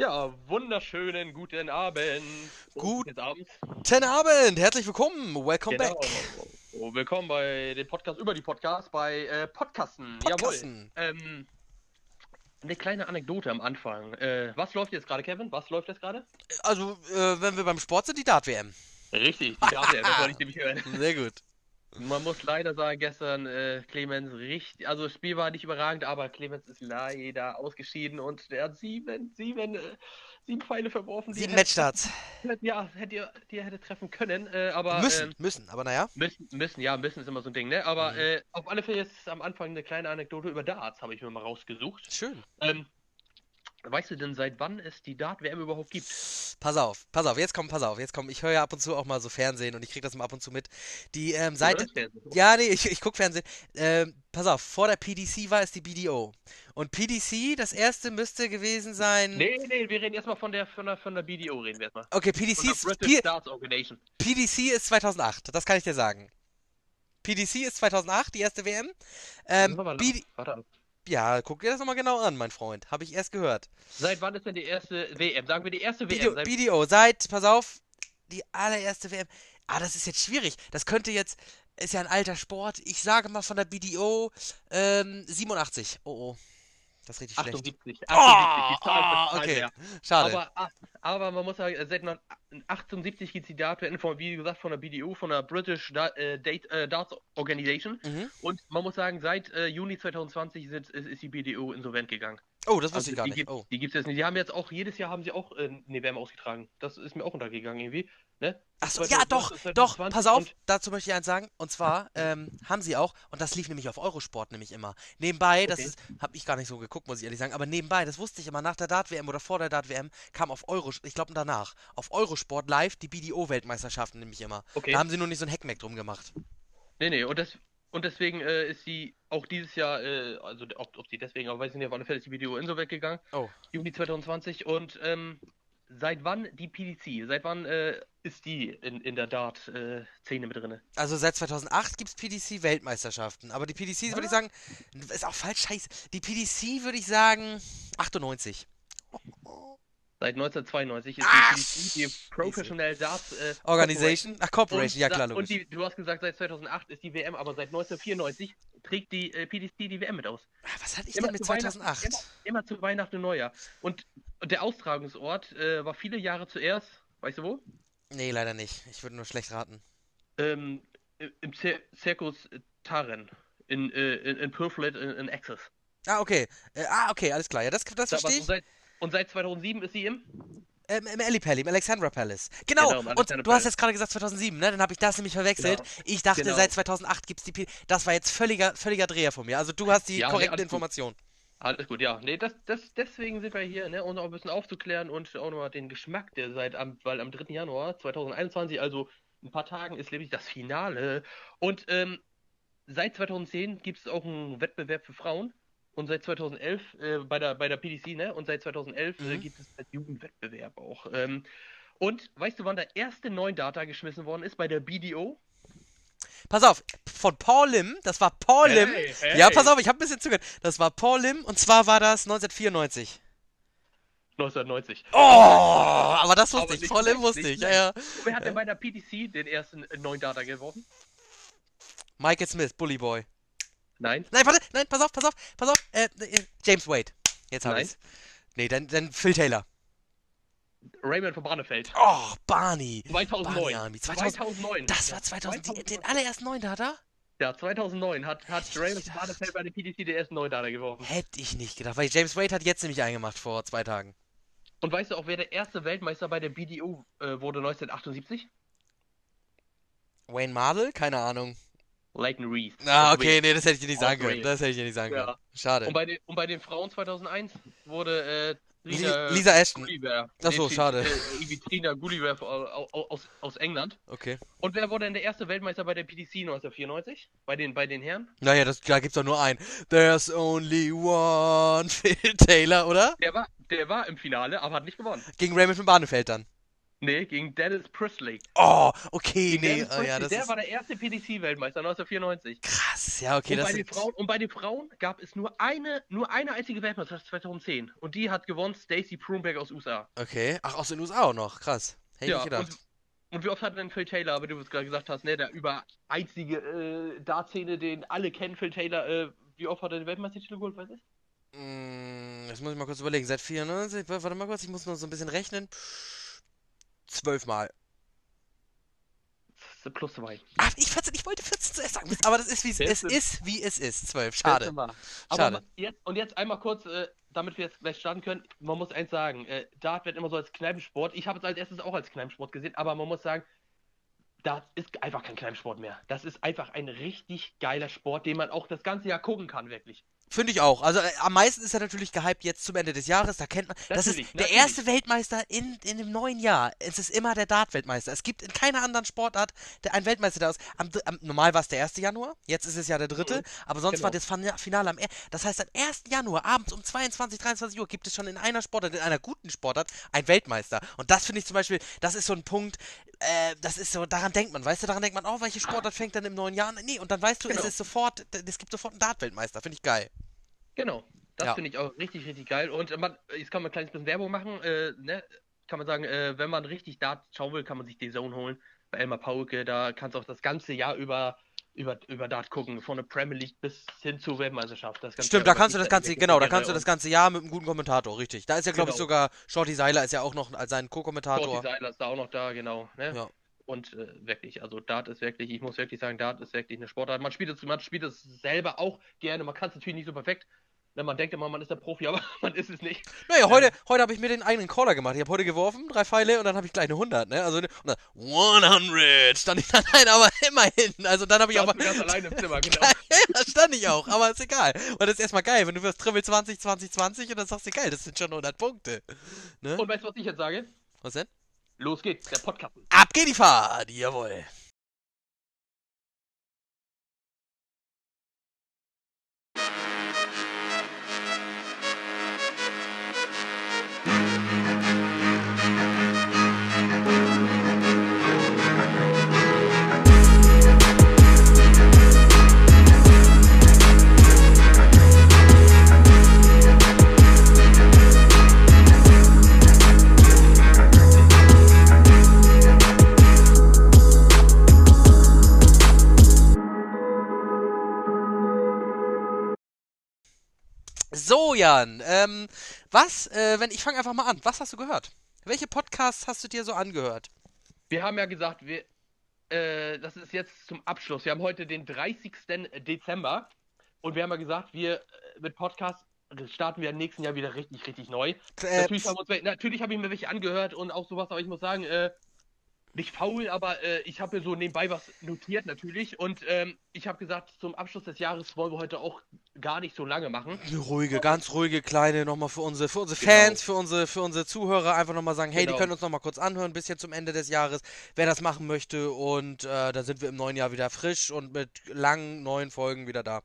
Ja, wunderschönen guten Abend. Guten Abend. Abend, herzlich willkommen, welcome Genau. back. Oh, willkommen bei dem Podcast über die Podcast bei äh, Podcasten. Podcasten. Jawohl. Ähm, eine kleine Anekdote am Anfang. Äh, was läuft jetzt gerade, Kevin? Was läuft jetzt gerade? Also, äh, wenn wir beim Sport sind, die Dart-WM. Richtig, die Date, das wollte ich nämlich hören. Sehr gut. Man muss leider sagen, gestern äh, Clemens richtig, also das Spiel war nicht überragend, aber Clemens ist leider ausgeschieden und der hat sieben, sieben, äh, sieben Pfeile verworfen. Sieben Matchstarts. Ja, hätte ihr, die er hätte treffen können, äh, aber Müssen, ähm, müssen, aber naja. müssen, müssen, ja, müssen ist immer so ein Ding, ne? Aber Mhm. äh, auf alle Fälle jetzt am Anfang eine kleine Anekdote über Darts habe ich mir mal rausgesucht. Schön. Ähm, weißt du denn, seit wann es die Dart-WM überhaupt gibt? Pass auf, pass auf, jetzt komm, pass auf, jetzt komm. Ich höre ja ab und zu auch mal so Fernsehen und ich krieg das mal ab und zu mit. Die, ähm, seit. Ja, nee, ich, ich guck Fernsehen. Ähm, pass auf, vor der PDC war es die BDO. Und PDC, das erste müsste gewesen sein. Nee, nee, wir reden erstmal von der, von der, von der BDO, reden wir erstmal. Okay, PDC ist, P Darts Organization. PDC ist 2008, das kann ich dir sagen. PDC ist 2008, die erste WM. Ähm, Warte, warte. Ja, guck dir das nochmal genau an, mein Freund. Habe ich erst gehört. Seit wann ist denn die erste WM? Sagen wir die erste WM. BDO, Seit, BDO, seit, pass auf, die allererste WM. Ah, das ist jetzt schwierig. Das könnte jetzt, ist ja ein alter Sport. Ich sage mal von der BDO, ähm, 87. Oh, oh. Das ist richtig schlecht. 78. 78, Oh, oh, okay. Schade. Aber, ah, aber man muss sagen, seit 1978 gibt es die Dart-WM von, wie gesagt, von der BDO, von der British Da- äh, Date, äh, Darts Organization. Mhm. Und man muss sagen, seit äh, Juni 2020 sind, ist, ist die BDO insolvent gegangen. Oh, das wusste Also ich gar die nicht. Gibt, Oh. Die gibt es jetzt nicht. Die haben jetzt auch, jedes Jahr haben sie auch äh, eine WM ausgetragen. Das ist mir auch untergegangen irgendwie. Ne? Achso, 2019, ja, doch, doch, 2020 pass auf, dazu möchte ich eins sagen. Und zwar ähm, haben sie auch, und das lief nämlich auf Eurosport nämlich immer. Nebenbei, das Okay. ist, hab ich gar nicht so geguckt, muss ich ehrlich sagen, aber nebenbei, das wusste ich immer, nach der Dart-WM oder vor der Dart-WM kam auf Euro, ich glaube danach, auf Eurosport live die BDO-Weltmeisterschaften nämlich immer. Okay. Da haben sie nur nicht so ein Hackmack drum gemacht. Nee, nee, und, das, und deswegen äh, ist sie auch dieses Jahr, äh, also ob, ob sie deswegen, aber weiß ich nicht, auf alle Fälle ist die BDO insolvent gegangen. Oh. Juni 2020 und ähm, seit wann die PDC? Seit wann äh, ist die in, in der Dart-Szene mit drin? Also seit 2008 gibt es PDC-Weltmeisterschaften, aber die PDC würde ich sagen, ist auch falsch, scheiße. Die PDC würde ich sagen 98. Seit 1992 ist Ah, die PDC die Professional Darts äh, Organization? Ach, Corporation, ja Und klar, sa- logisch. Und die, du hast gesagt, seit 2008 ist die WM, aber seit 1994 trägt die äh, PDC die WM mit aus. Ah, Was hatte ich Immer denn mit zu Weihnachten- 2008? Immer, immer zu Weihnachten und Neujahr. Und, und der Austragungsort äh, war viele Jahre zuerst, weißt du wo? Nee, leider nicht. Ich würde nur schlecht raten. Ähm, im- im Zir Circus Taren in, äh, in, in Purfleet in, in Access. Ah, okay. Äh, ah, okay, alles klar. Ja, das, das Da verstehe ich. seit, und seit 2007 ist sie im? Ähm, Im Ellipelli, im Alexandra Palace. Genau, Genau, und du hast jetzt gerade gesagt 2007, ne? Dann habe ich das nämlich verwechselt. Genau. Ich dachte, Genau. seit 2008 gibt's die P Das war jetzt völliger, völliger Dreher von mir. Also du hast die Ja, nee, korrekte alles gut. Information. Alles gut, ja. Nee, das, das, deswegen sind wir hier, ne, um noch ein bisschen aufzuklären und auch nochmal den Geschmack, der seit am, weil am 3. Januar 2021, also ein paar Tagen, ist nämlich das Finale. Und ähm, seit 2010 gibt es auch einen Wettbewerb für Frauen. Und seit 2011 äh, bei der bei der PDC, ne? Und seit 2011 äh, Mhm. gibt es einen Jugendwettbewerb auch. Ähm, und weißt du, wann der erste Neun-Data geschmissen worden ist bei der BDO? Pass auf, von Paul Lim, das war Paul Lim. Hey, hey. Ja, pass auf, ich habe ein bisschen zugehört. Das war Paul Lim und zwar war das 1994. 1990. Oh, aber das wusste Aber ich. Paul Lim wusste ich. Ja, ja. Wer hat denn bei der PDC den ersten äh, Neun-Data geworfen? Michael Smith, Bully Boy. Nein? Nein, warte, nein, pass auf, pass auf, pass auf. Äh, äh, James Wade. Jetzt Nein. ich's. Nee, dann, dann Phil Taylor. Raymond von Barnefeld. Oh, Barney. 2009. Barney Army. 2000, 2009. das war 2000. Die, den allerersten neuen Data? Ja, 2009 hat, hat Raymond von. Barnefeld bei der PDC den ersten Neudata geworfen. Hätte ich nicht gedacht, weil James Wade hat jetzt nämlich eingemacht vor zwei Tagen. Und weißt du auch, wer der erste Weltmeister bei der BDO äh, wurde 1978? Wayne Mardell? Keine Ahnung. Leighton Reese. Ah, okay, nee, das hätte ich dir nicht sagen können. Das hätte ich dir nicht sagen Ja. können. Schade. Und bei, den, und bei den Frauen 2001 wurde äh, Trina Li- Lisa Ashton. Gulliver. Ach so, Nee, schade. Äh, Trina Gulliver aus, aus, aus England. Okay. Und wer wurde denn der erste Weltmeister bei der PDC 1994? Bei den, bei den Herren? Naja, das, da gibt's doch nur einen. There's only one Phil Taylor, oder? Der war, der war im Finale, aber hat nicht gewonnen. Gegen Raymond von Barnefeld dann. Nee, gegen Dennis Priestley. Oh, okay, Gegen nee. Oh, ja, das der ist war der erste PDC-Weltmeister 1994. krass. Ja, okay, und, das bei den ist. Frauen, und bei den Frauen gab es nur eine, nur eine einzige Weltmeisterschaft 2010. Und die hat gewonnen Stacey Prunberg aus USA. Okay. Ach, aus den USA auch noch. Krass. Hätte ich Ja, nicht gedacht. und, und wie oft hat denn Phil Taylor, aber du es gerade gesagt hast, ne, der über einzige äh, Dartszene, den alle kennen, Phil Taylor, äh, wie oft hat er den Weltmeistertitel geholt, weißt du? Mm, Jetzt muss ich mal kurz überlegen. Seit 94, w- warte mal kurz, ich muss noch so ein bisschen rechnen. Zwölfmal. Das Plus zwei. Ach, ich, 14, ich wollte 14 zuerst sagen, aber das ist wie es, es ist, wie es ist. Zwölf. Schade. Schade. Aber jetzt, und jetzt einmal kurz, äh, damit wir jetzt gleich starten können, man muss eins sagen, äh, Dart wird immer so als Kneipensport. Ich habe es als erstes auch als Kneipensport gesehen, aber man muss sagen, Dart ist einfach kein Kneipensport mehr. Das ist einfach ein richtig geiler Sport, den man auch das ganze Jahr gucken kann, wirklich. Finde ich auch. Also äh, am meisten ist er natürlich gehypt jetzt zum Ende des Jahres. Da kennt man. Das ist Natürlich, der natürlich. erste Weltmeister in, in dem neuen Jahr. Es ist immer der Dart-Weltmeister. Es gibt in keiner anderen Sportart der ein Weltmeister da ist. Am, am, normal war es der 1. Januar, jetzt ist es ja der 3. Mhm, aber sonst genau. war das Fin- Finale am Das heißt, am 1. Januar abends um 22, 23 Uhr gibt es schon in einer Sportart, in einer guten Sportart, einen Weltmeister. Und das finde ich zum Beispiel, das ist so ein Punkt, äh, das ist so, daran denkt man, weißt du, daran denkt man, oh, welche Sportart fängt dann im neuen Jahr an? Nee, und dann weißt du, Genau. es ist sofort, es gibt sofort einen Dart-Weltmeister. Finde ich geil. Genau. Das Ja. finde ich auch richtig, richtig geil. Und äh, man, jetzt kann man ein kleines bisschen Werbung machen. Äh, ne? Kann man sagen, äh, wenn man richtig Dart schauen will, kann man sich die Zone holen. Bei Elmar Pauke, da kannst du auch das ganze Jahr über, über, über Dart gucken. Von der Premier League bis hin zur Weltmeisterschaft. Das ganze Stimmt, Jahr da kannst du das ganze, genau, da kannst du das ganze Jahr mit einem guten Kommentator, richtig. Da ist ja, glaube ich, Genau. sogar Shorty Seiler ist ja auch noch als sein Shorty Co-Kommentator. Seiler ist da auch noch da, genau. Ne? Ja. Und äh, wirklich, also Dart ist wirklich, ich muss wirklich sagen, Dart ist wirklich eine Sportart. Man spielt es, man spielt es selber auch gerne. Man kann es natürlich nicht so perfekt. Ne, Man denkt immer, man ist der Profi, aber man ist es nicht. Naja, heute, heute habe ich mir den eigenen Caller gemacht. Ich habe heute geworfen, drei Pfeile und dann habe ich gleich eine 100, ne? Also, und dann 100 stand ich dann halt aber immerhin. Also dann habe ich aber... ganz alleine im Zimmer, genau. ja, stand ich auch, aber ist egal. Und das ist erstmal geil, wenn du wirst Triple 20, 20, 20 und dann sagst du, geil, das sind schon 100 Punkte. Ne? Und weißt du, was ich jetzt sage? Was denn? Los geht's, der Podcast. Ab geht die Fahrt, jawohl. So, Jan, ähm, was, äh, wenn, ich fange einfach mal an. Was hast du gehört? Welche Podcasts hast du dir so angehört? Wir haben ja gesagt, wir, äh, das ist jetzt zum Abschluss. Wir haben heute den 30. Dezember und wir haben ja gesagt, wir äh, mit Podcast starten wir im nächsten Jahr wieder richtig, richtig neu. Äh, natürlich haben wir uns, natürlich habe ich mir welche angehört und auch sowas, aber ich muss sagen, äh, nicht faul, aber äh, ich habe mir so nebenbei was notiert natürlich und ähm, ich habe gesagt, zum Abschluss des Jahres wollen wir heute auch gar nicht so lange machen. Eine ruhige, ganz ruhige kleine nochmal für unsere, für unsere Genau. Fans, für unsere, für unsere Zuhörer einfach nochmal sagen, hey, die Genau. können uns nochmal kurz anhören, bis hier zum Ende des Jahres, wer das machen möchte. Und äh, dann sind wir im neuen Jahr wieder frisch und mit langen neuen Folgen wieder da.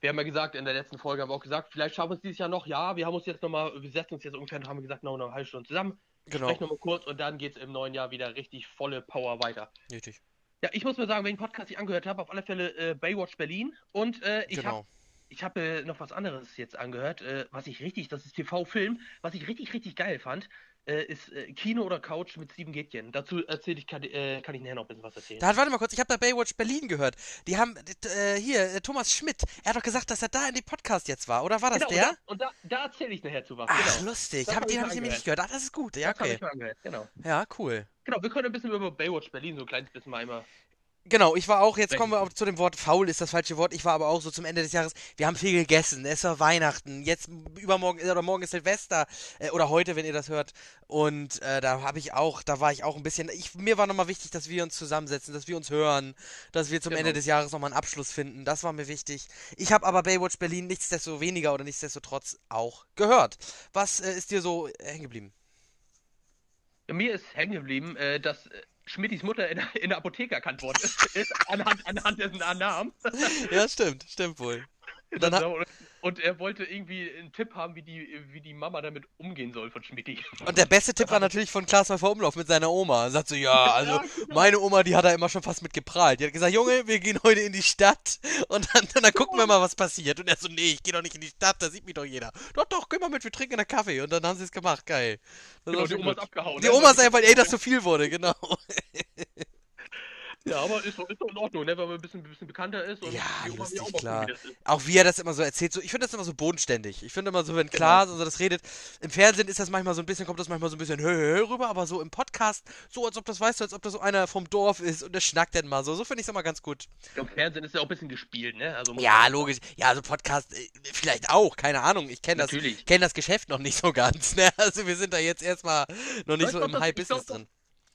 Wir haben ja gesagt, in der letzten Folge haben wir auch gesagt, vielleicht schaffen wir es dieses Jahr noch. Ja, wir haben uns jetzt nochmal, wir setzen uns jetzt ungefähr, haben wir gesagt, noch eine halbe Stunde zusammen. Genau, Sprechen nochmal kurz und dann geht es im neuen Jahr wieder richtig volle Power weiter. richtig. Ja, ich muss mir sagen, wenn ich den Podcast nicht angehört habe, auf alle Fälle äh, Baywatch Berlin und äh, ich habe Genau. ich hab, äh, noch was anderes jetzt angehört, äh, was ich richtig, das ist TV-Film, was ich richtig, richtig geil fand, äh, ist äh, Kino oder Couch mit sieben Gätchen. Dazu erzähle ich, kann, äh, kann ich nachher noch ein bisschen was erzählen. Da warte mal kurz, ich habe da Baywatch Berlin gehört. Die haben, äh, hier, äh, Thomas Schmidt, er hat doch gesagt, dass er da in dem Podcast jetzt war, oder war das genau, der? Und da, und da, da erzähle ich nachher zu was. Ach, genau. lustig. Das Hab, hab den habe ich nämlich nicht gehört. Ah, das ist gut. Ja, Das okay. ich mal angehört, genau. Ja, cool. Genau, wir können ein bisschen über Baywatch Berlin so ein kleines bisschen mal einmal. Genau, ich war auch, jetzt kommen wir auch zu dem Wort faul, ist das falsche Wort. Ich war aber auch so zum Ende des Jahres. Wir haben viel gegessen. Es war Weihnachten. Jetzt übermorgen oder morgen ist Silvester äh, oder heute, wenn ihr das hört. Und äh, da habe ich auch, da war ich auch ein bisschen. Ich, mir war nochmal wichtig, dass wir uns zusammensetzen, dass wir uns hören, dass wir zum Genau. Ende des Jahres nochmal einen Abschluss finden. Das war mir wichtig. Ich habe aber Baywatch Berlin nichtsdestoweniger oder nichtsdestotrotz auch gehört. Was äh, ist dir so äh, hängen geblieben? Mir ist hängen geblieben, äh, dass Schmittis Mutter in, in der Apotheke erkannt worden ist, ist anhand, anhand dessen Namen. ja, stimmt, stimmt wohl. Und dann hat, Und er wollte irgendwie einen Tipp haben, wie die, wie die Mama damit umgehen soll von Schmidti. Und der beste Tipp war natürlich von Klaas Häufer Umlauf mit seiner Oma. Er sagt so, ja, also meine Oma, die hat da immer schon fast mit geprahlt. Die hat gesagt, Junge, wir gehen heute in die Stadt und dann, dann gucken wir mal, was passiert. Und er so, nee, ich gehe doch nicht in die Stadt, da sieht mich doch jeder. Doch, doch, geh mal mit, wir trinken einen Kaffee. Und dann haben sie es gemacht, geil. Das Genau, die Oma ist abgehauen. Die ne? Oma ist einfach, ey, das zu viel wurde, genau. Ja, aber ist doch, ist doch in Ordnung, ne? Wenn man ein bisschen, ein bisschen bekannter ist. Und Ja, lustig, auch klar. gucken. Auch wie er das immer so erzählt, so, ich finde das immer so bodenständig. Ich finde immer so, wenn Klaas und so das redet, im Fernsehen ist das manchmal so ein bisschen, kommt das manchmal so ein bisschen hö, hö, hö rüber, aber so im Podcast, so als ob das, weißt du, als ob das so einer vom Dorf ist und der schnackt dann mal so. So finde ich es immer ganz gut. Im Fernsehen ist ja auch ein bisschen gespielt, ne? Also Ja, logisch. Ja, also Podcast äh, vielleicht auch, keine Ahnung. Ich kenne das, kenn das Geschäft noch nicht so ganz. Ne? Also wir sind da jetzt erstmal noch nicht Ich so im das- High ich Business glaub, drin.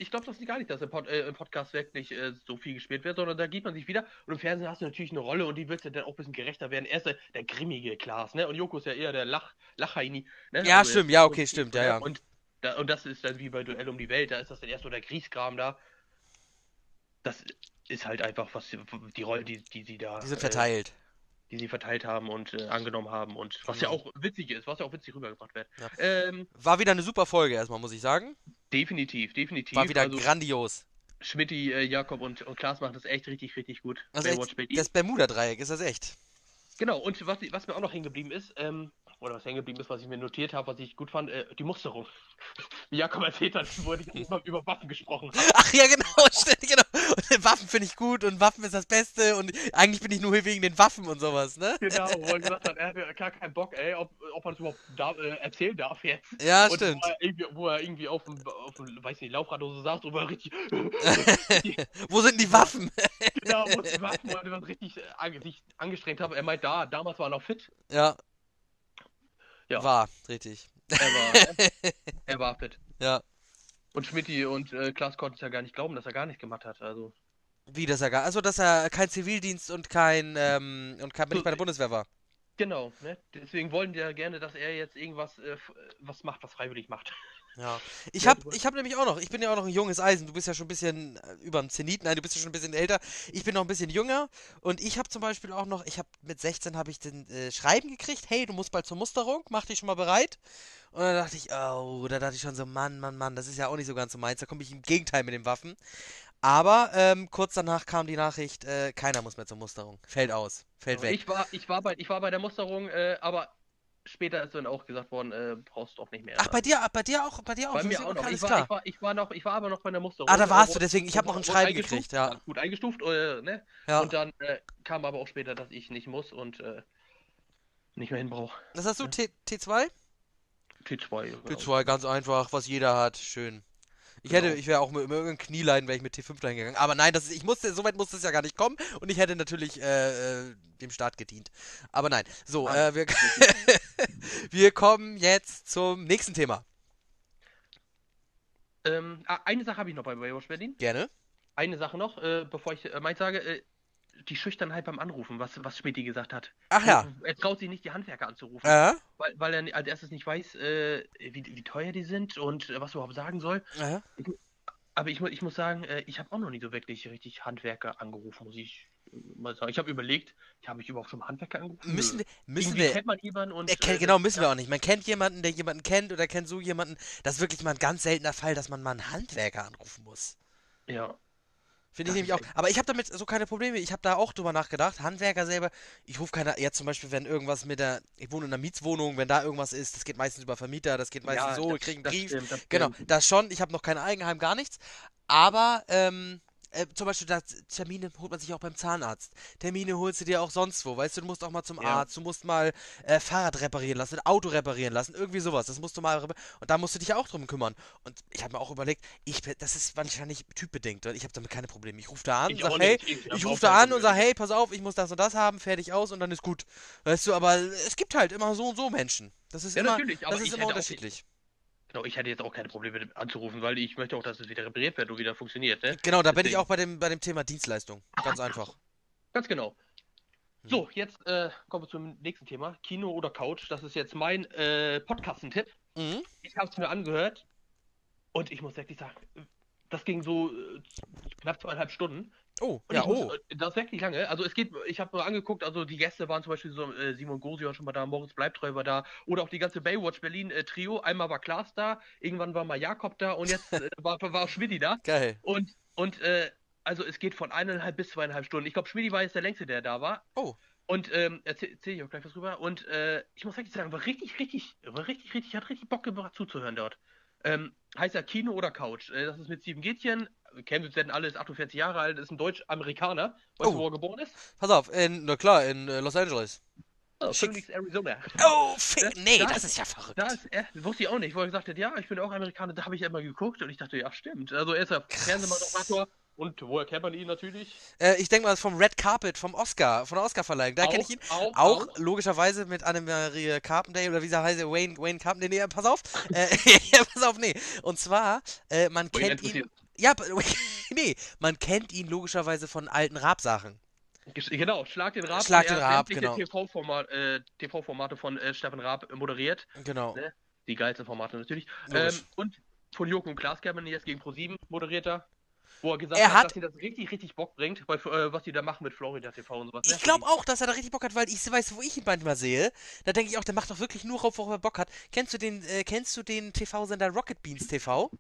Ich glaube das gar nicht, dass im, Pod, äh, im Podcast wirklich äh, so viel gespielt wird, sondern da gibt man sich wieder. Und im Fernsehen hast du natürlich eine Rolle und die wird ja dann auch ein bisschen gerechter werden. Er ist der, der grimmige Klaas, ne? Und Joko ist ja eher der Lach, Lachaini. Ne? Ja, Also stimmt, ja, okay, stimmt, ja, ja. Und, da, und das ist dann wie bei Duell um die Welt, da ist das dann erst so der Grieskram da. Das ist halt einfach, was die Rolle, die, die sie da. Die sind äh, verteilt. Die sie verteilt haben und äh, angenommen haben und was ja Genau. auch witzig ist, was ja auch witzig rübergebracht wird. Ja. Ähm, War wieder eine super Folge erstmal, muss ich sagen. definitiv, definitiv. War wieder also grandios. Schmidti, äh, Jakob und, und Klaas machen das echt richtig, richtig gut. Also echt, das Bermuda-Dreieck ist das echt. Genau, und was, was mir auch noch hängen geblieben ist, ähm, oder was hängen geblieben ist, was ich mir notiert habe, was ich gut fand, äh, die Musterung. Wie Jakob erzählt hat, wo ich über, über Waffen gesprochen habe. Ach ja, genau, stimmt, genau. Und Waffen finde ich gut und Waffen ist das Beste und eigentlich bin ich nur hier wegen den Waffen und sowas, ne? Genau, wo er gesagt hat, er hatte gar keinen Bock, ey, ob, ob man es überhaupt da, äh, erzählen darf jetzt. Ja, und stimmt. Wo er irgendwie, wo er irgendwie auf dem, auf dem, weiß nicht, Laufrad oder so saß und war richtig, Wo sind die Waffen? genau, musste warten, weil er richtig äh, sich angestrengt hat. Er meint, da, damals war er noch fit. Ja. Ja. War, richtig. Er war, er war fit. Ja. Und Schmidti und äh, Klaas konnten es ja gar nicht glauben, dass er gar nicht gemacht hat. Also, Wie das er gar. Also, dass er kein Zivildienst und kein, ähm, und kein, nicht bei der Bundeswehr war. genau, ne? Deswegen wollen die ja gerne, dass er jetzt irgendwas äh, was macht, was freiwillig macht. Ja. Ich Ja, hab, du- ich hab nämlich auch noch, ich bin ja auch noch ein junges Eisen. Du bist ja schon ein bisschen äh, über dem Zenit, nein, du bist ja schon ein bisschen älter. Ich bin noch ein bisschen jünger und ich habe zum Beispiel auch noch, ich habe mit 16 habe ich den äh, Schreiben gekriegt, hey, du musst bald zur Musterung, mach dich schon mal bereit. Und dann dachte ich, oh, da dachte ich schon so, Mann, Mann, Mann, das ist ja auch nicht so ganz so meins. Da komme ich im Gegenteil mit den Waffen. Aber ähm, kurz danach kam die Nachricht, äh, keiner muss mehr zur Musterung. Fällt aus, fällt weg. Ich war, ich war bei, ich war bei der Musterung, äh, aber später ist dann auch gesagt worden, äh, brauchst du auch nicht mehr. Ach, bei dir, bei dir auch, bei dir auch. Bei mir auch noch. Ich war, klar. ich, war, ich, war noch, ich war aber noch bei der Musterung. Ah, da warst du, deswegen, ich habe noch ein Schreiben gekriegt, ja. Gut eingestuft, äh, ne? ja. Und dann äh, kam aber auch später, dass ich nicht muss und äh, nicht mehr hin brauche. Was hast du, Ja. T T2? T2. genau. T2, ganz einfach, was jeder hat, schön. Ich Genau. hätte, ich wäre auch mit, mit irgendeinem Knieleiden, wäre ich mit T5 dahin gegangen. Aber nein, das ist, ich musste, so weit musste es ja gar nicht kommen und ich hätte natürlich äh, äh, dem Staat gedient. Aber nein. So, Ah. äh, wir, wir kommen jetzt zum nächsten Thema. Ähm, ah, eine Sache habe ich noch bei Baywatch Berlin. Gerne. Eine Sache noch, äh, bevor ich äh, meins sage. Die Schüchternheit beim Anrufen, was, was Schmidti gesagt hat. Ach ja. Er traut sich nicht, die Handwerker anzurufen. Äh, Weil, weil er als erstes nicht weiß, äh, wie, wie teuer die sind und äh, was er überhaupt sagen soll. äh. Aber ich, ich muss sagen, äh, ich habe auch noch nie so wirklich richtig Handwerker angerufen, muss ich äh, mal sagen. Ich habe überlegt, habe ich überhaupt schon mal Handwerker angerufen? Müssen wir, müssen Irgendwie wir, kennt man jemanden und. äh, kenn, äh, genau, müssen ja, wir auch nicht. Man kennt jemanden, der jemanden kennt oder kennt so jemanden. Das ist wirklich mal ein ganz seltener Fall, dass man mal einen Handwerker anrufen muss. Ja. Finde ich nämlich auch. Aber ich habe damit so keine Probleme. Ich habe da auch drüber nachgedacht. Handwerker selber, ich rufe keiner. Jetzt zum Beispiel, wenn irgendwas mit der. Ich wohne in einer Mietswohnung, wenn da irgendwas ist, das geht meistens über Vermieter, das geht meistens ja, so, ich kriege einen Brief. stimmt, das Genau, stimmt. das schon. Ich habe noch kein Eigenheim, gar nichts. Aber, ähm. Äh, zum Beispiel, da, Termine holt man sich auch beim Zahnarzt. Termine holst du dir auch sonst wo. Weißt du, du musst auch mal zum Ja. Arzt, du musst mal äh, Fahrrad reparieren lassen, Auto reparieren lassen, irgendwie sowas. Das musst du mal. Und da musst du dich auch drum kümmern. Und ich habe mir auch überlegt, ich, das ist wahrscheinlich typbedingt. Ich habe damit keine Probleme. Ich rufe da an, Ich sag, auch hey. Ich ich rufe da an und sage, hey, pass auf, ich muss das und das haben, fertig aus und dann ist gut. Weißt du, aber es gibt halt immer so und so Menschen. Das ist Ja, immer, natürlich, aber das ist immer unterschiedlich. Genau, ich hätte jetzt auch keine Probleme mit anzurufen, weil ich möchte auch, dass es wieder repariert wird und wieder funktioniert, ne? Genau, da bin ich Deswegen. auch bei dem, bei dem Thema Dienstleistung. Ganz einfach. Ganz genau. Hm. So, jetzt äh, kommen wir zum nächsten Thema. Kino oder Couch. Das ist jetzt mein äh, Podcast-Tipp. Mhm. Ich habe es mir angehört und ich muss wirklich sagen, das ging so äh, knapp zweieinhalb Stunden. Oh, Und ja, muss, oh. äh, Das ist wirklich lange. Also es geht, ich habe mal angeguckt, also die Gäste waren zum Beispiel so, äh, Simon Gosi war schon mal da, Moritz Bleibtreu war da, oder auch die ganze Baywatch Berlin äh, Trio. Einmal war Klaas da, irgendwann war mal Jakob da und jetzt äh, war, war Schmidti da. Geil. Und, und äh, also es geht von eineinhalb bis zweieinhalb Stunden. Ich glaube, Schmidti war jetzt der längste, der da war. Oh. Und ähm, erzähl, erzähl ich auch gleich was drüber. Und ich muss wirklich sagen, war richtig, richtig, war richtig, richtig, hat richtig Bock gemacht zuzuhören dort. Ähm, heißt ja Kino oder Couch. Äh, das ist mit Steven Gätchen. Kennen wir denn alle, ist 48 Jahre alt, ist ein Deutsch-Amerikaner. Weißt Oh. du, wo er geboren ist? Pass auf, in, na klar, in äh, Los Angeles. Oh. Phoenix, Arizona. Oh, fick. Ja, Nee, da das ist- ja verrückt. Da ist er, wusste ich auch nicht, wo er gesagt hat, ja, ich bin auch Amerikaner, da habe ich immer geguckt und ich dachte, ja, stimmt. Also er ist ja Fernsehmoderator und woher kennt man ihn natürlich? Äh, ich denke mal vom Red Carpet, vom Oscar, von der Oscar-Verleihung. Da kenne ich ihn. Auch, Auch, logischerweise mit Annemarie Carpendale oder wie sie heißt, Wayne, Wayne Carpendale. Nee, pass auf. äh, ja, pass auf, nee. Und zwar, äh, man Wayne kennt ihn. Ja, nee, man kennt ihn logischerweise von alten Rap-Sachen. Gesch- Genau, Schlag den Raab. Schlag den Raab, genau. TV-Format, äh, TV-Formate von äh, Stefan Raab moderiert. Genau. Ne? Die geilsten Formate natürlich. Ähm, und von Joko und Klaas kennt man ihn jetzt gegen Pro7 moderiert er. Wo er gesagt Er hat, dass ihn das richtig, richtig Bock bringt, weil, äh, was die da machen mit Florida TV und sowas. ne? Ich glaube auch, dass er da richtig Bock hat, weil ich weiß, wo ich ihn manchmal sehe. Da denke ich auch, der macht doch wirklich nur, worauf er Bock hat. Kennst du den, äh, kennst du den TV-Sender Rocket Beans TV?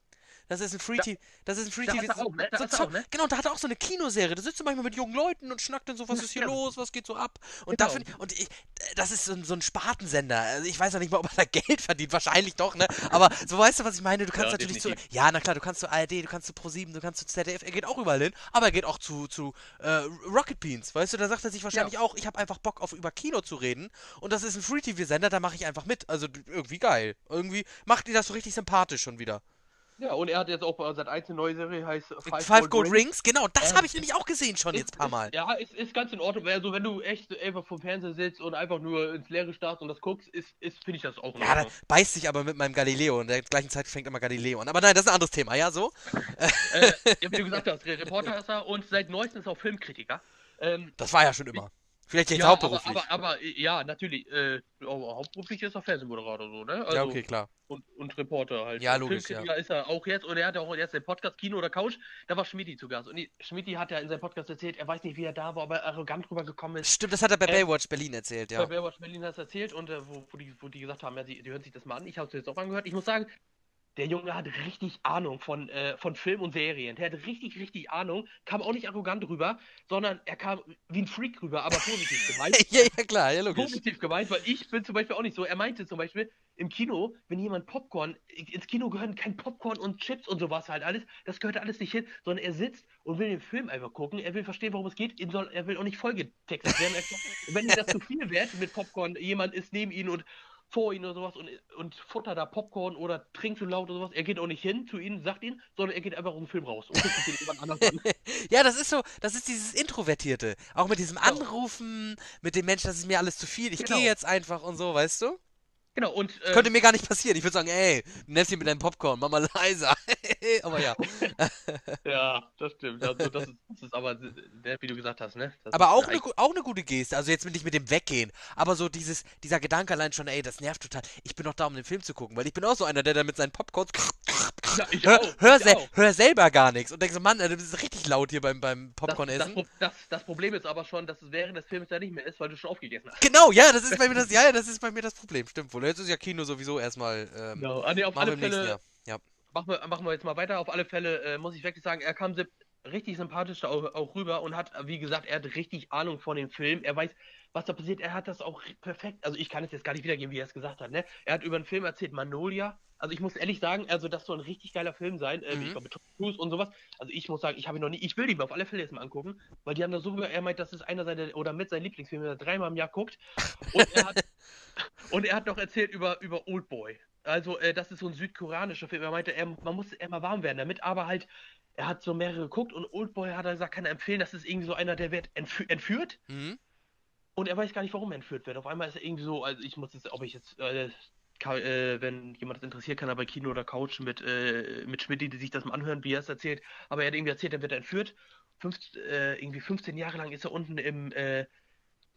Das ist ein Free TV. Das ist ein Free da TV. ne? So, ne? Genau, da hat er auch so eine Kinoserie. Da sitzt du manchmal mit jungen Leuten und schnackt dann so, was Ja, ist hier ja. los, was geht so ab. Und Genau. da find, und ich, das ist so ein, so ein Spartensender. Also ich weiß auch nicht mal, ob er da Geld verdient. Wahrscheinlich doch, ne? Aber so weißt du, was ich meine? Du kannst Ja, natürlich zu. definitiv. Ja, na klar, du kannst zu ARD, du kannst zu Pro7, du kannst zu ZDF. Er geht auch überall hin. Aber er geht auch zu, zu äh, Rocket Beans. Weißt du, da sagt er sich wahrscheinlich auch, ich habe einfach Bock auf über Kino zu reden. Und das ist ein Free-TV-Sender, da mache ich einfach mit. Also irgendwie geil. Irgendwie macht die das so richtig sympathisch schon wieder. Ja, und er hat jetzt auch bei seit eins eine neue Serie, heißt Five, Gold, Rings. genau, das Ja. habe ich nämlich auch gesehen schon Ist- jetzt ein paar ist- Mal. Ja, ist, ist ganz in Ordnung. Also wenn du echt einfach vom Fernseher sitzt und einfach nur ins Leere starrst und das guckst, ist, ist finde ich das auch in Ja, da beißt sich aber mit meinem Galileo. In der gleichen Zeit fängt immer Galileo an. Aber nein, das ist ein anderes Thema, ja, so? äh, ja, wie du gesagt hast, Reporter ist er und seit neuestem ist er auch Filmkritiker. Ähm, Das war ja schon immer. Vielleicht jetzt ja, hauptberuflich. Aber, aber, aber äh, ja, natürlich. Äh, hauptberuflich ist er Fernsehmoderator so, ne? Also, ja, okay, klar. und, und Reporter halt. Ja, logisch, Filmkritiker ist er auch jetzt und er hat auch jetzt den Podcast Kino oder Couch. Da war Schmidti zu Gast. Und Schmidti hat ja in seinem Podcast erzählt, er weiß nicht, wie er da war, aber er arrogant rübergekommen ist. Stimmt, das hat er bei Äh, Baywatch Berlin erzählt, ja. Bei Baywatch Berlin hat es erzählt und äh, wo, wo, die, wo die gesagt haben, ja, die, die hören sich das mal an. Ich habe es jetzt auch angehört. Ich muss sagen, der Junge hat richtig Ahnung von, äh, von Film und Serien. Der hat richtig, richtig Ahnung. Kam auch nicht arrogant rüber, sondern er kam wie ein Freak rüber, aber positiv gemeint. ja, ja, klar, ja, logisch. positiv gemeint, weil ich bin zum Beispiel auch nicht so. Er meinte zum Beispiel, im Kino, wenn jemand Popcorn, ins Kino gehören kein Popcorn und Chips und sowas halt alles, das gehört alles nicht hin, sondern er sitzt und will den Film einfach gucken, er will verstehen, worum es geht, er will auch nicht vollgetextet werden. Er, wenn ihm das zu viel wird mit Popcorn, jemand ist neben ihm und vor ihm oder sowas und, und futtert da Popcorn oder trinkt zu laut oder sowas, er geht auch nicht hin zu ihnen, sagt ihn, sondern er geht einfach aus dem Film raus und guckt sich jemand anders an. Ja, das ist so, das ist dieses Introvertierte. Auch mit diesem Genau. Anrufen, mit dem Mensch, das ist mir alles zu viel. Ich Genau. gehe jetzt einfach und so, weißt du? Genau, und äh, Könnte mir gar nicht passieren. Ich würde sagen, ey, du nennst ihn mit deinem Popcorn, mach mal leiser. aber ja. ja, das stimmt. Also das ist, das ist aber, wie du gesagt hast, ne? Das Aber ist auch ein eine, auch eine gute Geste. Also jetzt nicht mit dem Weggehen. Aber so dieses, dieser Gedanke allein schon, ey, das nervt total. Ich bin doch da, um den Film zu gucken, weil ich bin auch so einer, der da mit seinen Popcorns. Ja, ich hör, auch, hör, ich sel auch. hör selber gar nichts. Und denkst so, Mann, ey, du bist richtig laut hier beim, beim Das, Popcorn das, das, das Problem ist aber schon, dass es während des Films ja nicht mehr ist, weil du schon aufgegessen hast. Genau, ja, das ist bei mir das, ja, ja, das ist bei mir das Problem. Stimmt wohl. Jetzt ist ja Kino sowieso erstmal. Ähm, Genau. Ah, nee, auf alle Fälle Jahr. Ja. Machen wir, machen wir jetzt mal weiter. Auf alle Fälle äh, muss ich wirklich sagen, er kam richtig sympathisch auch, auch rüber und hat, wie gesagt, er hat richtig Ahnung von dem Film. Er weiß, was da passiert. Er hat das auch perfekt. Also ich kann es jetzt gar nicht wiedergeben, wie er es gesagt hat. Ne? Er hat über einen Film erzählt, Magnolia. Also ich muss ehrlich sagen, also das soll ein richtig geiler Film sein. Äh, Mhm. Ich glaube Cruise und sowas. Also ich muss sagen, ich habe ihn noch nie. Ich will ihn mir auf alle Fälle jetzt mal angucken, weil die haben da so über. Er meint, das ist einer seiner oder mit seinen Lieblingsfilmen, den er dreimal im Jahr guckt. Und er hat und er hat noch erzählt über, über Oldboy. Also, äh, das ist so ein südkoreanischer Film. Er meinte, er, man muss immer warm werden damit, aber halt, er hat so mehrere geguckt und Oldboy hat er gesagt, kann er empfehlen, das ist irgendwie so einer, der wird entfü entführt Mhm. und er weiß gar nicht, warum er entführt wird. Auf einmal ist er irgendwie so, also ich muss jetzt, ob ich jetzt, äh, äh, wenn jemand das interessiert, kann er bei Kino oder Couch mit, äh, mit Schmidt, die sich das mal anhören, wie er es erzählt. Aber er hat irgendwie erzählt, er wird entführt. Fünf, äh, irgendwie 15 Jahre lang ist er unten im, äh,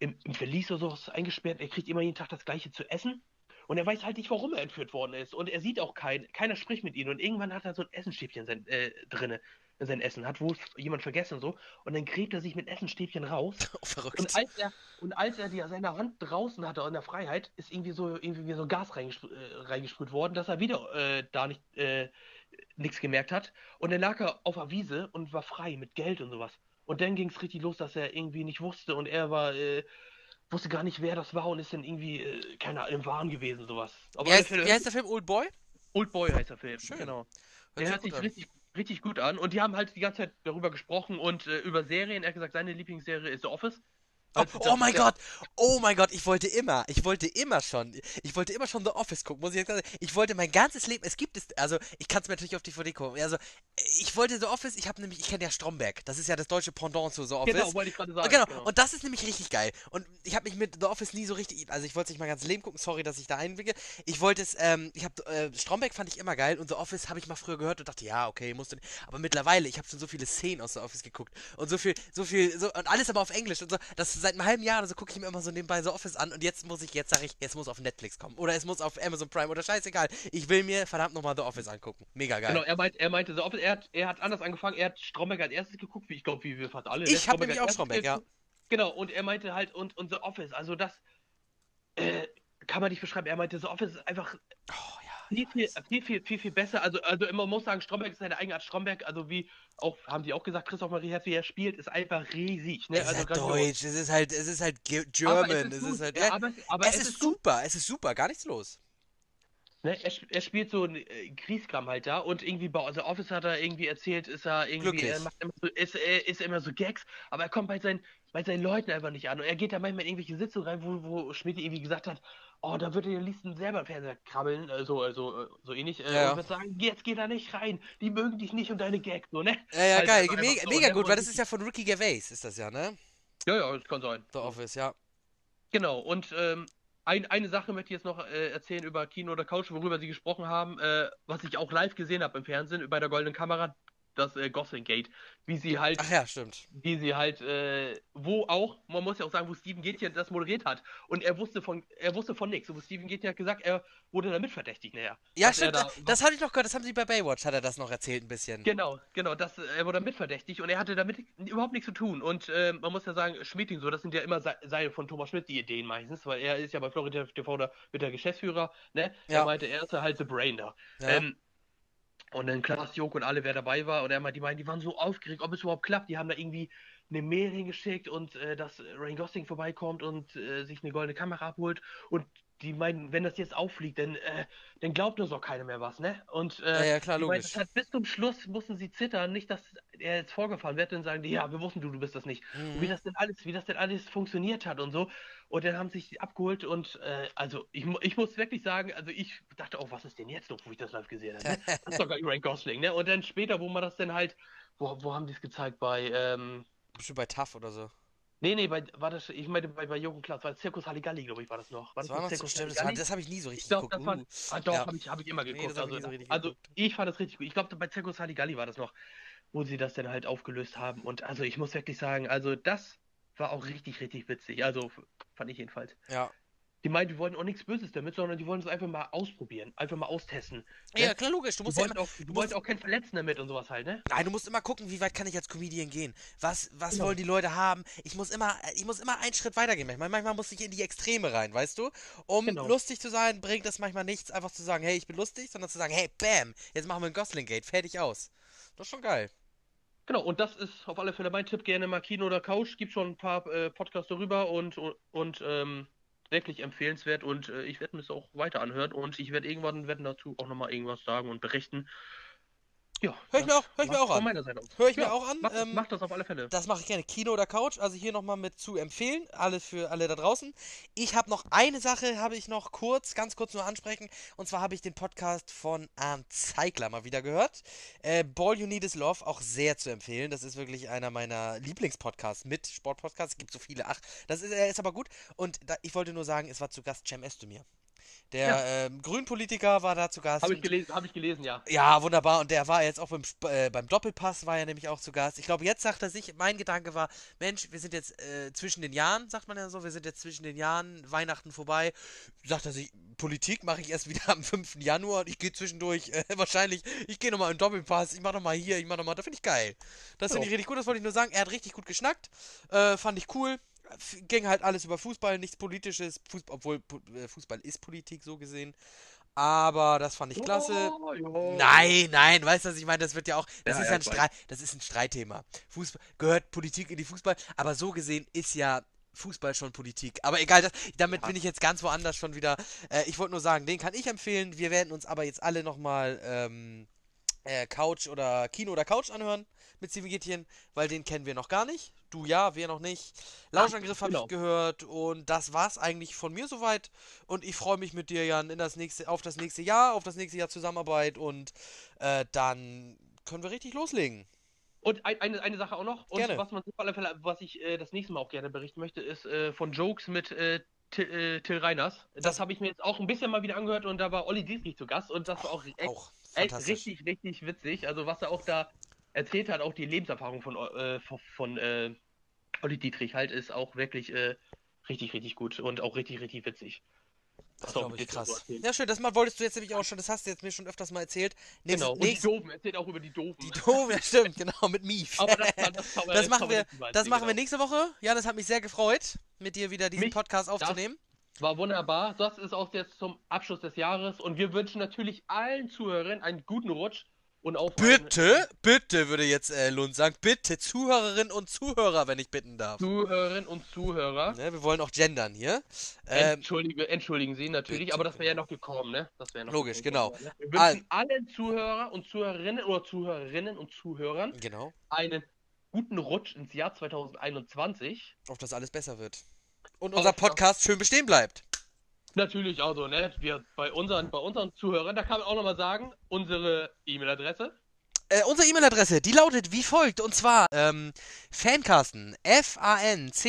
im, im Verlies oder sowas eingesperrt. Er kriegt immer jeden Tag das Gleiche zu essen. Und er weiß halt nicht, warum er entführt worden ist. Und er sieht auch keinen. Keiner spricht mit ihm. Und irgendwann hat er so ein Essenstäbchen sein- äh, drinne. sein Essen, hat wohl jemand vergessen so und dann gräbt er sich mit Essenstäbchen raus. Oh, verrückt. Und als er, und als er die, seine Hand draußen hatte in der Freiheit, ist irgendwie so, irgendwie so Gas reingesprüht, äh, reingesprüht worden, dass er wieder äh, da nicht äh, nichts gemerkt hat. Und dann lag er auf der Wiese und war frei mit Geld und sowas. Und dann ging es richtig los, dass er irgendwie nicht wusste und er war, äh, wusste gar nicht, wer das war und ist dann irgendwie, äh, keine Ahnung, im Wahn gewesen, sowas. Wie heißt, wie heißt der Film? Old Boy? Old Boy heißt der Film, Schön. genau. Hört Der hört sich richtig, richtig gut an. Und die haben halt die ganze Zeit darüber gesprochen und äh, über Serien. Er hat gesagt, seine Lieblingsserie ist The Office. Oh, oh mein ist Gott, oh mein Gott, ich wollte immer, ich wollte immer schon, ich wollte immer schon The Office gucken, muss ich jetzt sagen. Ich wollte mein ganzes Leben, es gibt es, also ich kann es mir natürlich auf DVD gucken. Also ich wollte The Office, ich habe nämlich, ich kenne ja Stromberg, das ist ja das deutsche Pendant zu The Office. Genau, wollte ich gerade sagen. Genau. und das ist nämlich richtig geil. Und ich habe mich mit The Office nie so richtig, also ich wollte es nicht mein ganzes Leben gucken, sorry, dass ich da einwicke. Ich wollte es, ähm, ich habe, äh, Stromberg fand ich immer geil und The Office habe ich mal früher gehört und dachte, ja, okay, musste nicht. Aber mittlerweile, ich habe schon so viele Szenen aus The Office geguckt und so viel, so viel, so, und alles aber auf Englisch und so, das seit einem halben Jahr oder so gucke ich mir immer so nebenbei The Office an und jetzt muss ich, jetzt sage ich, jetzt muss auf Netflix kommen oder es muss auf Amazon Prime oder scheißegal. Ich will mir verdammt nochmal The Office angucken. Mega geil. Genau, er, meint, er meinte, The Office, er hat, er hat anders angefangen. Er hat Stromberg als erstes geguckt, wie ich glaube, wie wir fast alle. ne? Ich hab Stromberg nämlich auch Stromberg, ja. Genau, und er meinte halt, und, und The Office, also das äh, kann man nicht beschreiben. Er meinte, The Office ist einfach Oh. Viel, viel, viel, viel, viel, besser. Also, also man muss sagen, Stromberg ist seine eigene Art Stromberg. Also wie auch, haben die auch gesagt, Christoph Marie Herz, wie er spielt, ist einfach riesig. Ne? Es ist also halt grandios. Deutsch, es ist halt, es ist halt German, es es ist, ist gut. halt, ja, ja, aber, aber es ist gut. super, es ist super, gar nichts los. Ne, er, er spielt so einen äh, Kriegskram halt da und irgendwie bei The Office hat er irgendwie erzählt, ist er irgendwie, er macht immer so, ist, er ist immer so Gags, aber er kommt bei seinen, bei seinen Leuten einfach nicht an. Und er geht da manchmal in irgendwelche Sitzungen rein, wo, wo Schmidt irgendwie gesagt hat, oh, da würde er am liebsten selber im Fernseher krabbeln, so, also, äh, so ähnlich, äh, Ja. und wird sagen, jetzt geh da nicht rein, die mögen dich nicht und deine Gags, so, ne? Ja, ja, Halt geil, mega, so, mega ne? gut, weil das ist ja von Ricky Gervais, ist das ja, ne? Ja, ja, das kann sein. The Office, ja. Genau, und ähm, ein, eine Sache möchte ich jetzt noch äh, erzählen über Kino oder Couch, worüber Sie gesprochen haben, äh, was ich auch live gesehen habe im Fernsehen, bei der Goldenen Kamera, das äh, Gosling Gate. Wie sie halt, Ach ja, stimmt. wie sie halt, äh, wo auch, man muss ja auch sagen, wo Steven Gätchen das moderiert hat. Und er wusste von, er wusste von nichts. Und Steven Gätchen hat gesagt, er wurde da mitverdächtigt nachher. Ja, stimmt, da- das, habe ich noch gehört, das haben sie bei Baywatch, hat er das noch erzählt ein bisschen. Genau, genau, das, er wurde mitverdächtig und er hatte damit überhaupt nichts zu tun. Und äh, man muss ja sagen, Schmidting so, das sind ja immer se- seine von Thomas Schmidt die Ideen meistens, weil er ist ja bei Florida TV da mit der Geschäftsführer, ne? Ja. Er meinte, er ist ja halt the Brain da. Ja. Ähm, und dann Klaas Jok und alle, wer dabei war, und er meinte, die meinen, die waren so aufgeregt, ob es überhaupt klappt. Die haben da irgendwie eine Mail hingeschickt und äh, dass Ryan Gosling vorbeikommt und äh, sich eine goldene Kamera abholt. Und die meinen, wenn das jetzt auffliegt, dann, äh, dann glaubt uns auch keiner mehr was, ne? Und äh, Ja, ja, klar, logisch. hat bis zum Schluss mussten sie zittern, nicht, dass er jetzt vorgefahren wird, dann sagen die, ja, wir wussten du, du bist das nicht. Und wie Mhm. das denn alles, wie das denn alles funktioniert hat und so. Und dann haben sie sich abgeholt und äh, also ich, ich muss wirklich sagen, also ich dachte auch, was ist denn jetzt noch, wo ich das live gesehen habe? Ne? Das ist doch gar Ryan Gosling, ne? Und dann später, wo man das denn halt, wo, wo haben die es gezeigt? Bei, ähm, Bestimmt bei TAF oder so. Nee, nee, bei, war das, ich meine bei, bei Jürgen Klaas, war Zirkus Halligalli, glaube ich, war das noch. Das war noch so Zirkus stimmt, das, war, das habe ich nie so richtig Ich glaube, geguckt. das war, Uh. ah, doch, Ja. habe ich, hab ich immer Nee, geguckt. das ich also, nie so also geguckt. ich fand das richtig gut. Ich glaube, bei Zirkus Halligalli war das noch, wo sie das dann halt aufgelöst haben. Und also ich muss wirklich sagen, also das war auch richtig, richtig witzig. Also fand ich jedenfalls. Ja. Die meinten, die wollten auch nichts Böses damit, sondern die wollen es einfach mal ausprobieren, einfach mal austesten. Ne? ja, klar, logisch. Du musst ja wollten immer, auch, du musst, auch keinen Verletzten damit und sowas halt, ne? nein, du musst immer gucken, wie weit kann ich als Comedian gehen. Was, was Genau. wollen die Leute haben? Ich muss immer, ich muss immer einen Schritt weitergehen. Manchmal, manchmal muss ich in die Extreme rein, weißt du? Um Genau. lustig zu sein, bringt es manchmal nichts, einfach zu sagen, hey, ich bin lustig, sondern zu sagen, hey, bam, jetzt machen wir ein Gosling Gate, fertig aus. Das ist schon geil. Genau, und das ist auf alle Fälle mein Tipp. Gerne mal Kino oder Couch. Gibt schon ein paar äh, Podcasts darüber und, und, und ähm, wirklich empfehlenswert. Und äh, ich werde mir das auch weiter anhören. Und ich werde irgendwann werden dazu auch nochmal irgendwas sagen und berichten. Ja. Hör ich mir auch, hör ich mir auch an. meiner Seite aus. Hör ich ja, mir auch an. Mach, das- ähm, mach das auf alle Fälle. Das mache ich gerne. Kino oder Couch, also hier nochmal mit zu empfehlen. Alles für alle da draußen. Ich habe noch eine Sache, habe ich noch kurz, ganz kurz nur ansprechen. Und zwar habe ich den Podcast von Arndt Zeigler mal wieder gehört. Äh, Ball You Need Is Love, auch sehr zu empfehlen. Das ist wirklich einer meiner Lieblingspodcasts mit Sportpodcasts. Es gibt so viele. Ach, das ist, er ist aber gut. Und da, ich wollte nur sagen, es war zu Gast Cem Özdemir. Der Ja. ähm, Grünpolitiker war da zu Gast. Habe ich gelesen, habe ich gelesen, ja. Ja, wunderbar. Und der war jetzt auch beim, äh, beim Doppelpass, war er nämlich auch zu Gast. Ich glaube, jetzt sagt er sich, mein Gedanke war, Mensch, wir sind jetzt äh, zwischen den Jahren, sagt man ja so, wir sind jetzt zwischen den Jahren, Weihnachten vorbei. Sagt er sich, Politik mache ich erst wieder am 5. Januar und ich gehe zwischendurch, äh, wahrscheinlich, ich gehe nochmal in Doppelpass, ich mache nochmal hier, ich mache nochmal, das finde ich geil. Das finde Ja. ich richtig gut, das wollte ich nur sagen. Er hat richtig gut geschnackt, äh, fand ich cool. Ging halt alles über Fußball, nichts Politisches, Fußball, obwohl äh, Fußball ist Politik so gesehen. Aber das fand ich klasse. Ja, ja. Nein, nein, weißt du, was ich meine? Das wird ja auch, das Ja, ist ja, ein. Streit, das ist ein Streitthema. Fußball, gehört Politik in die Fußball, aber so gesehen ist ja Fußball schon Politik. Aber egal, das, damit Ja. bin ich jetzt ganz woanders schon wieder. Äh, ich wollte nur sagen, den kann ich empfehlen. Wir werden uns aber jetzt alle nochmal ähm, äh, Couch oder Kino oder Couch anhören mit Steven Gittchen, weil den kennen wir noch gar nicht. Du ja, wir noch nicht. Lauschangriff habe genau. ich gehört und das war's eigentlich von mir soweit. Und ich freue mich mit dir, Jan, in das nächste, auf das nächste Jahr, auf das nächste Jahr Zusammenarbeit und äh, dann können wir richtig loslegen. Und ein, eine, eine Sache auch noch. Und Gerne. was man auf alle Fälle, was ich äh, das nächste Mal auch gerne berichten möchte, ist äh, von Jokes mit äh, Till, äh, Till Reiners. Das, Das- habe ich mir jetzt auch ein bisschen mal wieder angehört und da war Olli Dietrich zu Gast und das war auch echt, Auch echt richtig, richtig witzig. Also was er auch da erzählt hat, auch die Lebenserfahrung von, äh, von, von äh, Olli Dietrich halt, ist auch wirklich äh, richtig, richtig gut und auch richtig, richtig witzig. Das glaube ich so krass. Ja, schön, das mal wolltest du jetzt nämlich auch schon, das hast du jetzt mir schon öfters mal erzählt. Nächstes, Genau. Und die nächst, Doofen, erzählt auch über die Doofen. die Doof, ja stimmt, genau, mit Mief. Aber das, das, das, Das machen wir, das machen wir genau. nächste Woche. Ja, das hat mich sehr gefreut, mit dir wieder diesen Mich- Podcast aufzunehmen. War wunderbar. Das ist auch jetzt zum Abschluss des Jahres. Und wir wünschen natürlich allen Zuhörern einen guten Rutsch. Und auf Bitte, bitte, würde jetzt äh, Lund sagen, bitte, Zuhörerinnen und Zuhörer, wenn ich bitten darf. Zuhörerinnen und Zuhörer. Ne, wir wollen auch gendern hier. Ähm, Entschuldige, entschuldigen Sie natürlich, bitte, aber das wäre ja genau. noch gekommen, ne? Das wäre noch Logisch, gekommen, genau. Ne? Wir wünschen allen Zuhörer und Zuhörerinnen oder Zuhörerinnen und Zuhörern genau, einen guten Rutsch ins Jahr 2021. auf das alles besser wird. Und unser Podcast schön bestehen bleibt. Natürlich, also, ne? Wir bei unseren, bei unseren Zuhörern, da kann man auch nochmal sagen, unsere E-Mail-Adresse. Äh, unsere E-Mail-Adresse, die lautet wie folgt. Und zwar ähm, fancasten, F-A-N-C-S-T-N,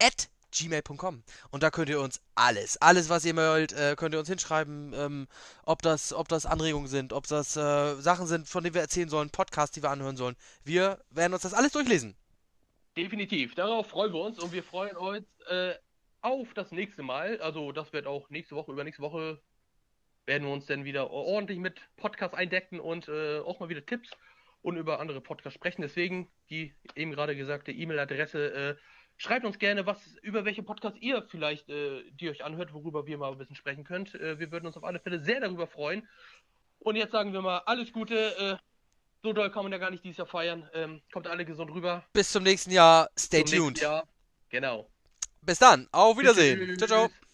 at gmail.com. Und da könnt ihr uns alles, alles, was ihr wollt, äh, könnt ihr uns hinschreiben. Ähm, ob, das, ob das Anregungen sind, ob das äh, Sachen sind, von denen wir erzählen sollen, Podcasts, die wir anhören sollen. Wir werden uns das alles durchlesen. Definitiv. Darauf freuen wir uns und wir freuen uns äh, auf das nächste Mal. Also das wird auch nächste Woche, übernächste Woche werden wir uns dann wieder ordentlich mit Podcasts eindecken und äh, auch mal wieder Tipps und über andere Podcasts sprechen. Deswegen die eben gerade gesagte E-Mail-Adresse. Äh, schreibt uns gerne, was über welche Podcasts ihr vielleicht, äh, die euch anhört, worüber wir mal ein bisschen sprechen könnt. Äh, wir würden uns auf alle Fälle sehr darüber freuen. Und jetzt sagen wir mal alles Gute. So doll kann man ja gar nicht dieses Jahr feiern. Ähm, kommt alle gesund rüber. Bis zum nächsten Jahr. Stay Zum tuned. Jahr. Genau. Bis dann. Auf Wiedersehen. Ciao, ciao. Tschüss.